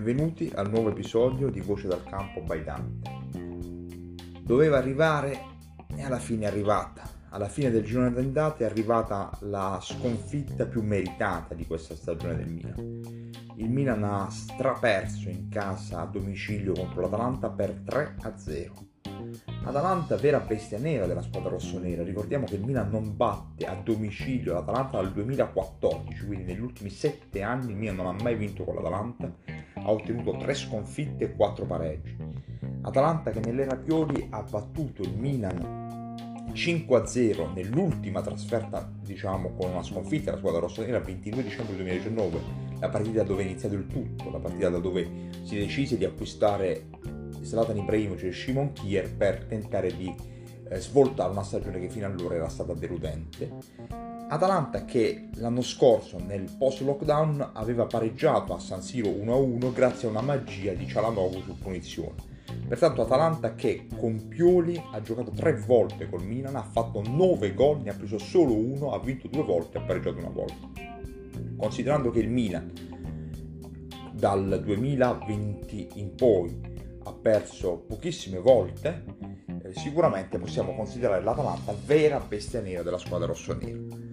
benvenuti al nuovo episodio di Voce dal Campo by Dante. Doveva arrivare e alla fine è arrivata. Alla fine del girone d'andata è arrivata la sconfitta più meritata di questa stagione del Milan. Il Milan ha straperso in casa a domicilio contro l'Atalanta per 3 a 0 Atalanta vera bestia nera della squadra rossonera. Ricordiamo che il Milan non batte a domicilio l'Atalanta dal 2014, quindi negli ultimi sette anni il Milan non ha mai vinto con l'Atalanta, ha ottenuto tre sconfitte e quattro pareggi. Atalanta che nelle Rapioli ha battuto il Milan 5-0 nell'ultima trasferta, diciamo, con una sconfitta alla squadra rossonera il 22 dicembre 2019, la partita dove è iniziato il tutto, la partita da dove si decise di acquistare Zlatan Ibrahimovic e Shimon Kier per tentare di eh, svoltare una stagione che fino allora era stata deludente. Atalanta che l'anno scorso nel post lockdown aveva pareggiato a San Siro 1-1 grazie a una magia di Cialanoglu su punizione. Pertanto Atalanta che con Pioli ha giocato tre volte col Milan, ha fatto 9 gol, ne ha preso solo uno, ha vinto due volte e ha pareggiato una volta. Considerando che il Milan dal 2020 in poi ha perso pochissime volte, eh, sicuramente possiamo considerare l'Atalanta vera bestia nera della squadra rossonera.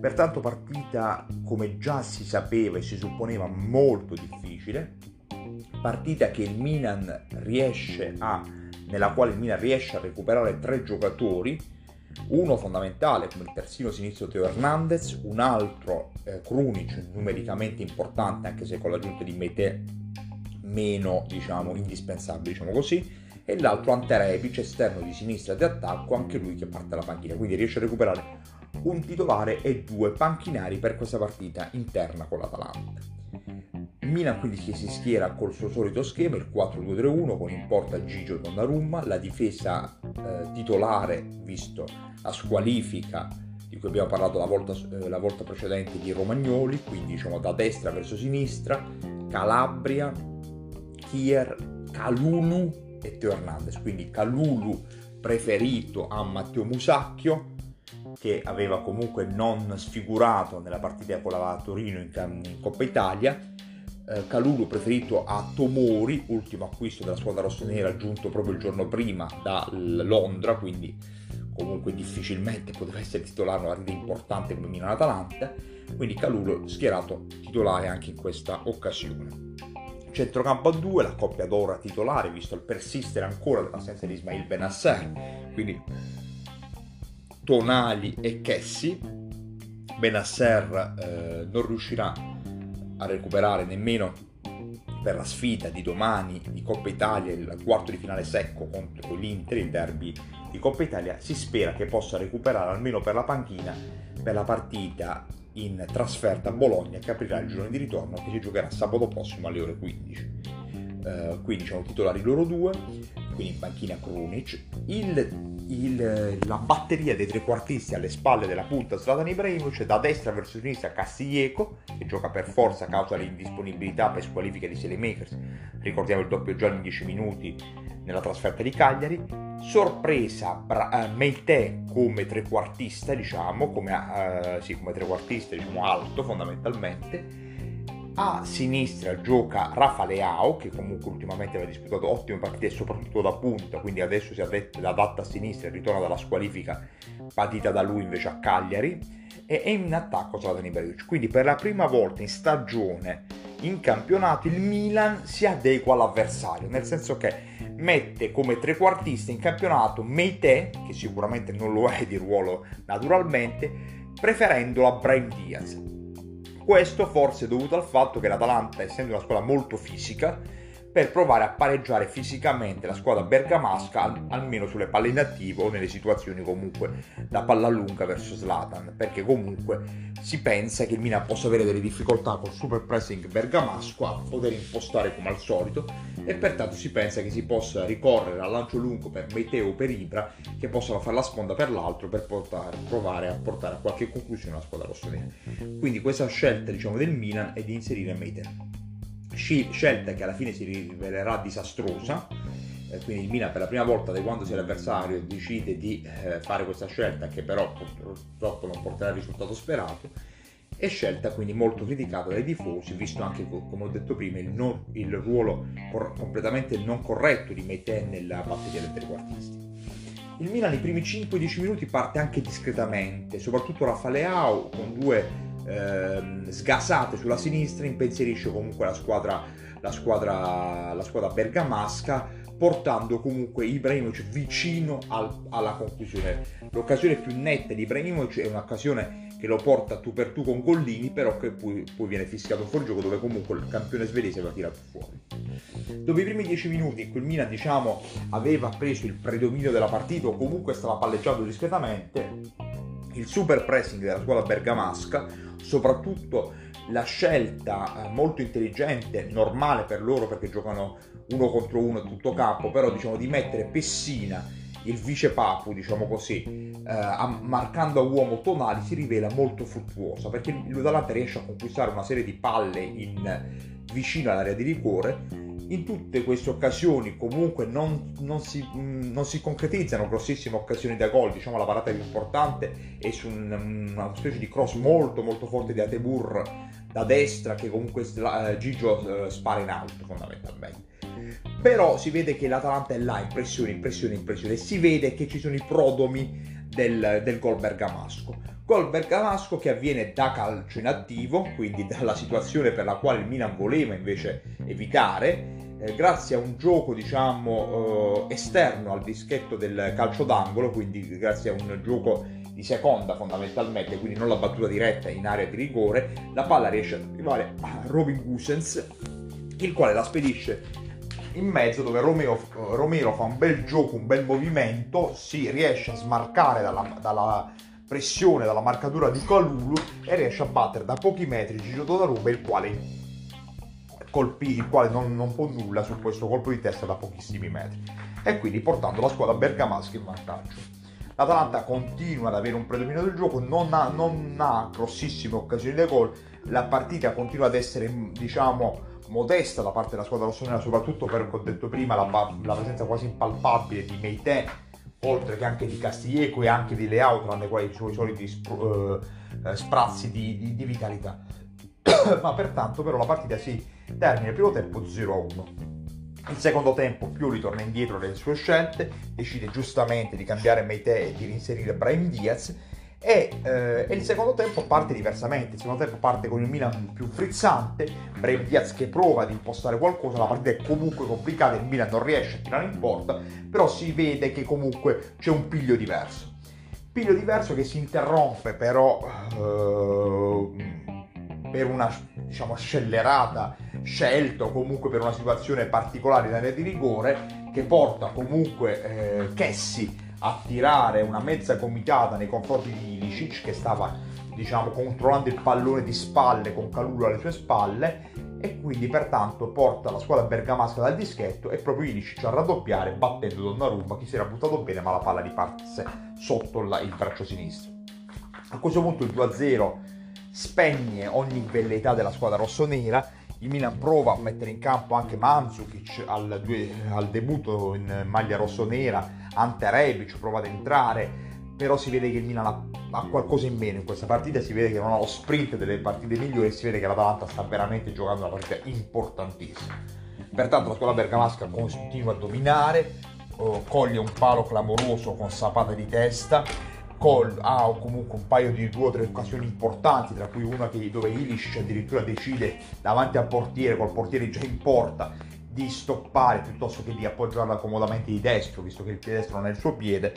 Pertanto partita come già si sapeva e si supponeva molto difficile, partita a, nella quale il Milan riesce a recuperare tre giocatori, uno fondamentale come il terzino sinistro Teo Hernandez, un altro eh, Krunic numericamente importante anche se con l'aggiunta di Mete meno diciamo indispensabile diciamo così. E l'altro Ante Rebic esterno di sinistra di attacco anche lui che parte dalla panchina. Quindi riesce a recuperare un titolare e due panchinari per questa partita interna con l'Atalanta Milan quindi si schiera col suo solito schema il 4-2-3-1 con in porta Gigio Donnarumma la difesa eh, titolare visto la squalifica di cui abbiamo parlato la volta, eh, la volta precedente di Romagnoli quindi diciamo da destra verso sinistra Calabria Kier, Calulu e Teo Hernandez. Quindi Calulu preferito a Matteo Musacchio che aveva comunque non sfigurato nella partita con la Torino in, in Coppa Italia. Eh, Calulu preferito a Tomori, ultimo acquisto della squadra rossonera giunto proprio il giorno prima da Londra, quindi comunque difficilmente poteva essere titolare una partita importante come Milan-Atalanta, quindi Calulu schierato titolare anche in questa occasione. Centrocampo a due, la coppia d'ora titolare, visto il persistere ancora dell'assenza di Ismail Benasser, quindi Tonali e Chessi. Benasser eh, non riuscirà a recuperare nemmeno per la sfida di domani di Coppa Italia, il quarto di finale secco contro l'Inter, il derby di Coppa Italia. Si spera che possa recuperare almeno per la panchina per la partita in trasferta a Bologna che aprirà il giorno di ritorno che si giocherà sabato prossimo alle ore 15. Uh, eh, quindi diciamo titolari loro due, quindi in panchina Krunic, il, il, la batteria dei trequartisti alle spalle della punta Zlatan Ibrahimovic, da destra verso sinistra Castiglieco, che gioca per forza a causa dell'indisponibilità per squalifica di Selemakers, ricordiamo il doppio giallo in 10 minuti nella trasferta di Cagliari, sorpresa Bra- uh, Meite come trequartista, diciamo, come, uh, sì, come trequartista diciamo, alto fondamentalmente, a sinistra gioca Rafa Leao, che comunque ultimamente aveva disputato ottime partite soprattutto da punta, quindi adesso si adatta a sinistra e ritorna dalla squalifica patita da lui invece a Cagliari. E è in attacco Zlatan Ibrahimovic. Quindi per la prima volta in stagione in campionato il Milan si adegua all'avversario, nel senso che mette come trequartista in campionato Meite, che sicuramente non lo è di ruolo naturalmente, preferendolo a Brian Diaz. Questo forse è dovuto al fatto che l'Atalanta, essendo una squadra molto fisica, per provare a pareggiare fisicamente la squadra bergamasca almeno sulle palle inattive o nelle situazioni comunque da palla lunga verso Slatan perché comunque si pensa che il Milan possa avere delle difficoltà col super pressing bergamasco a poter impostare come al solito e pertanto si pensa che si possa ricorrere al lancio lungo per Meteo o per Ibra che possano fare la sponda per l'altro per portare, provare a portare a qualche conclusione la squadra rossonera. Quindi questa scelta diciamo del Milan è di inserire Meteo scelta che alla fine si rivelerà disastrosa eh, quindi il Milan per la prima volta da quando sia l'avversario decide di eh, fare questa scelta che però purtroppo non porterà il risultato sperato e scelta quindi molto criticata dai tifosi, visto anche, come ho detto prima, il, non, il ruolo cor- completamente non corretto di Meite nella batteria dei trequartisti. Il Milan nei primi 5-10 minuti parte anche discretamente, soprattutto Rafaleao con due eh, sgasate sulla sinistra impensierisce comunque la squadra, la squadra, la squadra bergamasca portando comunque Ibrahimovic vicino al, alla conclusione. L'occasione più netta di Ibrahimovic è un'occasione che lo porta tu per tu con Gollini, però che poi, poi viene fischiato fuori gioco dove comunque il campione svedese va tirato fuori. Dopo i primi 10 minuti in cui il Milan diciamo aveva preso il predominio della partita o comunque stava palleggiando discretamente, il super pressing della squadra bergamasca, soprattutto la scelta eh, molto intelligente, normale per loro perché giocano uno contro uno tutto campo, però diciamo di mettere Pessina, il vice Papu, diciamo così, eh, marcando a uomo Tonali si rivela molto fruttuosa perché l'Udalante riesce a conquistare una serie di palle in, vicino all'area di rigore. In tutte queste occasioni comunque non, non, si, non si, concretizzano grossissime occasioni da gol, diciamo la parata più importante è su un, una specie di cross molto molto forte di Atebur da destra che comunque uh, Gigio uh, spara in alto fondamentalmente però si vede che l'Atalanta è là, impressione, impressione, impressione, e si vede che ci sono i prodomi del, del gol bergamasco. Gol bergamasco che avviene da calcio in attivo, quindi dalla situazione per la quale il Milan voleva invece evitare, eh, grazie a un gioco diciamo eh, esterno al dischetto del calcio d'angolo, quindi grazie a un gioco di seconda fondamentalmente, quindi non la battuta diretta in area di rigore, la palla riesce ad arrivare a Robin Gusens, il quale la spedisce in mezzo dove Romeo, Romero fa un bel gioco, un bel movimento, si riesce a smarcare dalla, dalla pressione, dalla marcatura di Calulu e riesce a battere da pochi metri Giro Donnarumma il quale, colpì, il quale non, non può nulla su questo colpo di testa da pochissimi metri e quindi portando la squadra bergamasca in vantaggio. L'Atalanta continua ad avere un predominio del gioco, non ha, non ha grossissime occasioni di gol, la partita continua ad essere diciamo modesta da parte della squadra rossonera, soprattutto per, come ho detto prima, la, la presenza quasi impalpabile di Meite, oltre che anche di Castiglieco e anche di Leao, tranne quei suoi soliti sp- uh, sprazzi di, di, di vitalità. Ma pertanto però la partita si termina il primo tempo 0-1. Il secondo tempo Pioli torna indietro nelle sue scelte, decide giustamente di cambiare Meite e di reinserire Brahim Diaz e, eh, e, il secondo tempo parte diversamente, il secondo tempo parte con il Milan più frizzante, Brave Diaz che prova ad impostare qualcosa, la partita è comunque complicata, il Milan non riesce a tirare in porta, però si vede che comunque c'è un piglio diverso. Piglio diverso che si interrompe però eh, per una diciamo scellerata scelta o comunque per una situazione particolare in area di rigore che porta comunque eh, Chessi a tirare una mezza comitata nei confronti di Ilicic che stava diciamo controllando il pallone di spalle con Calulu alle sue spalle e quindi pertanto porta la squadra bergamasca dal dischetto e proprio Ilicic a raddoppiare battendo Donnarumma che si era buttato bene ma la palla riparse sotto il braccio sinistro. A questo punto il 2-0 spegne ogni velleità della squadra rossonera. Il Milan prova a mettere in campo anche Mandzukic al, al debutto in maglia rossonera Ante Rebic prova ad entrare, però si vede che il Milan ha, ha, qualcosa in meno in questa partita, si vede che non ha lo sprint delle partite migliori e si vede che l'Atalanta sta veramente giocando una partita importantissima. Pertanto la squadra bergamasca continua a dominare, oh, coglie un palo clamoroso con sapata di testa, ha comunque un paio di due o tre occasioni importanti, tra cui una che, dove Ilish addirittura decide davanti al portiere, col portiere già in porta, di stoppare piuttosto che di appoggiarla comodamente di destro, visto che il piede destro non è il suo piede.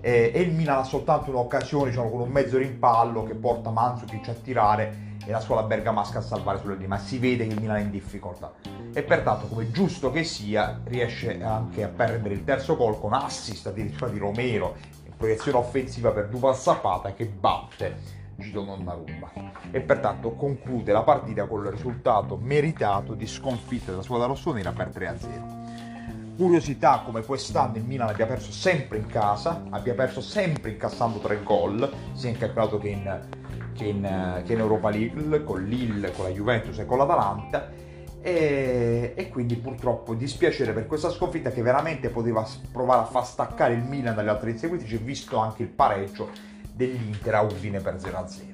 Eh, e il Milan ha soltanto un'occasione, diciamo, con un mezzo rimpallo che porta Mandzukic a tirare e la scuola bergamasca a salvare sulle linee, ma si vede che il Milan è in difficoltà. E pertanto, come giusto che sia, riesce anche a perdere il terzo gol con assist addirittura di Romero, in proiezione offensiva per Duval Zapata che batte Donnarumma e pertanto conclude la partita con il risultato meritato di sconfitta della squadra rossonera per 3-0. Curiosità come quest'anno il Milan abbia perso sempre in casa, abbia perso sempre incassando tre gol, sia in campionato che in, che in, che in Europa League, con Lille, con la Juventus e con l'Atalanta. E, e, quindi purtroppo dispiacere per questa sconfitta che veramente poteva provare a far staccare il Milan dalle altre inseguitrici visto anche il pareggio dell'Inter a Udine per 0-0.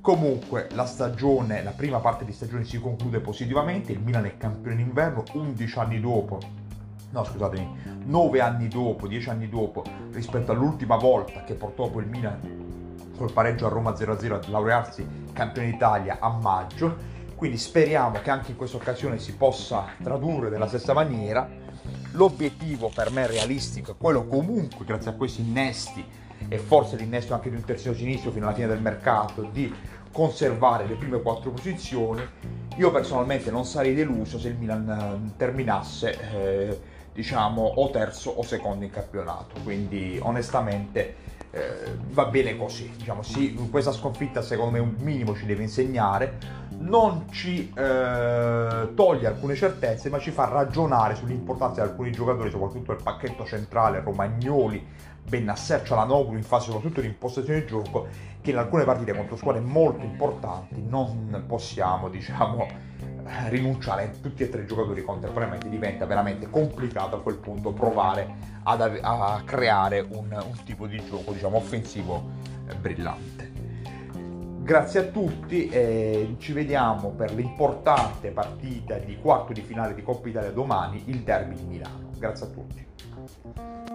Comunque la stagione, la prima parte di stagione si conclude positivamente, il Milan è campione d'inverno 11 anni dopo, no scusatemi, 9 anni dopo, 10 anni dopo rispetto all'ultima volta che portò poi il Milan col pareggio a Roma 0-0 a laurearsi campione d'Italia a maggio, quindi speriamo che anche in questa occasione si possa tradurre della stessa maniera. L'obiettivo per me realistico è quello comunque, grazie a questi innesti e forse l'innesto anche di un terzino sinistro fino alla fine del mercato, di conservare le prime quattro posizioni. Io personalmente non sarei deluso se il Milan eh, terminasse, eh, diciamo, o terzo o secondo in campionato. Quindi, onestamente, eh, va bene così. Diciamo, sì, questa sconfitta, secondo me, un minimo ci deve insegnare. Non ci eh, toglie alcune certezze, ma ci fa ragionare sull'importanza di alcuni giocatori, soprattutto il pacchetto centrale, Romagnoli, Bennasser, Cialanoglu in fase soprattutto di impostazione di gioco che in alcune partite contro squadre molto importanti non possiamo diciamo rinunciare. A tutti e tre i giocatori contemporaneamente diventa veramente complicato a quel punto provare ad, a creare un, un, tipo di gioco diciamo offensivo eh, brillante. Grazie a tutti e ci vediamo per l'importante partita di quarto di finale di Coppa Italia domani il derby di Milano. Grazie a tutti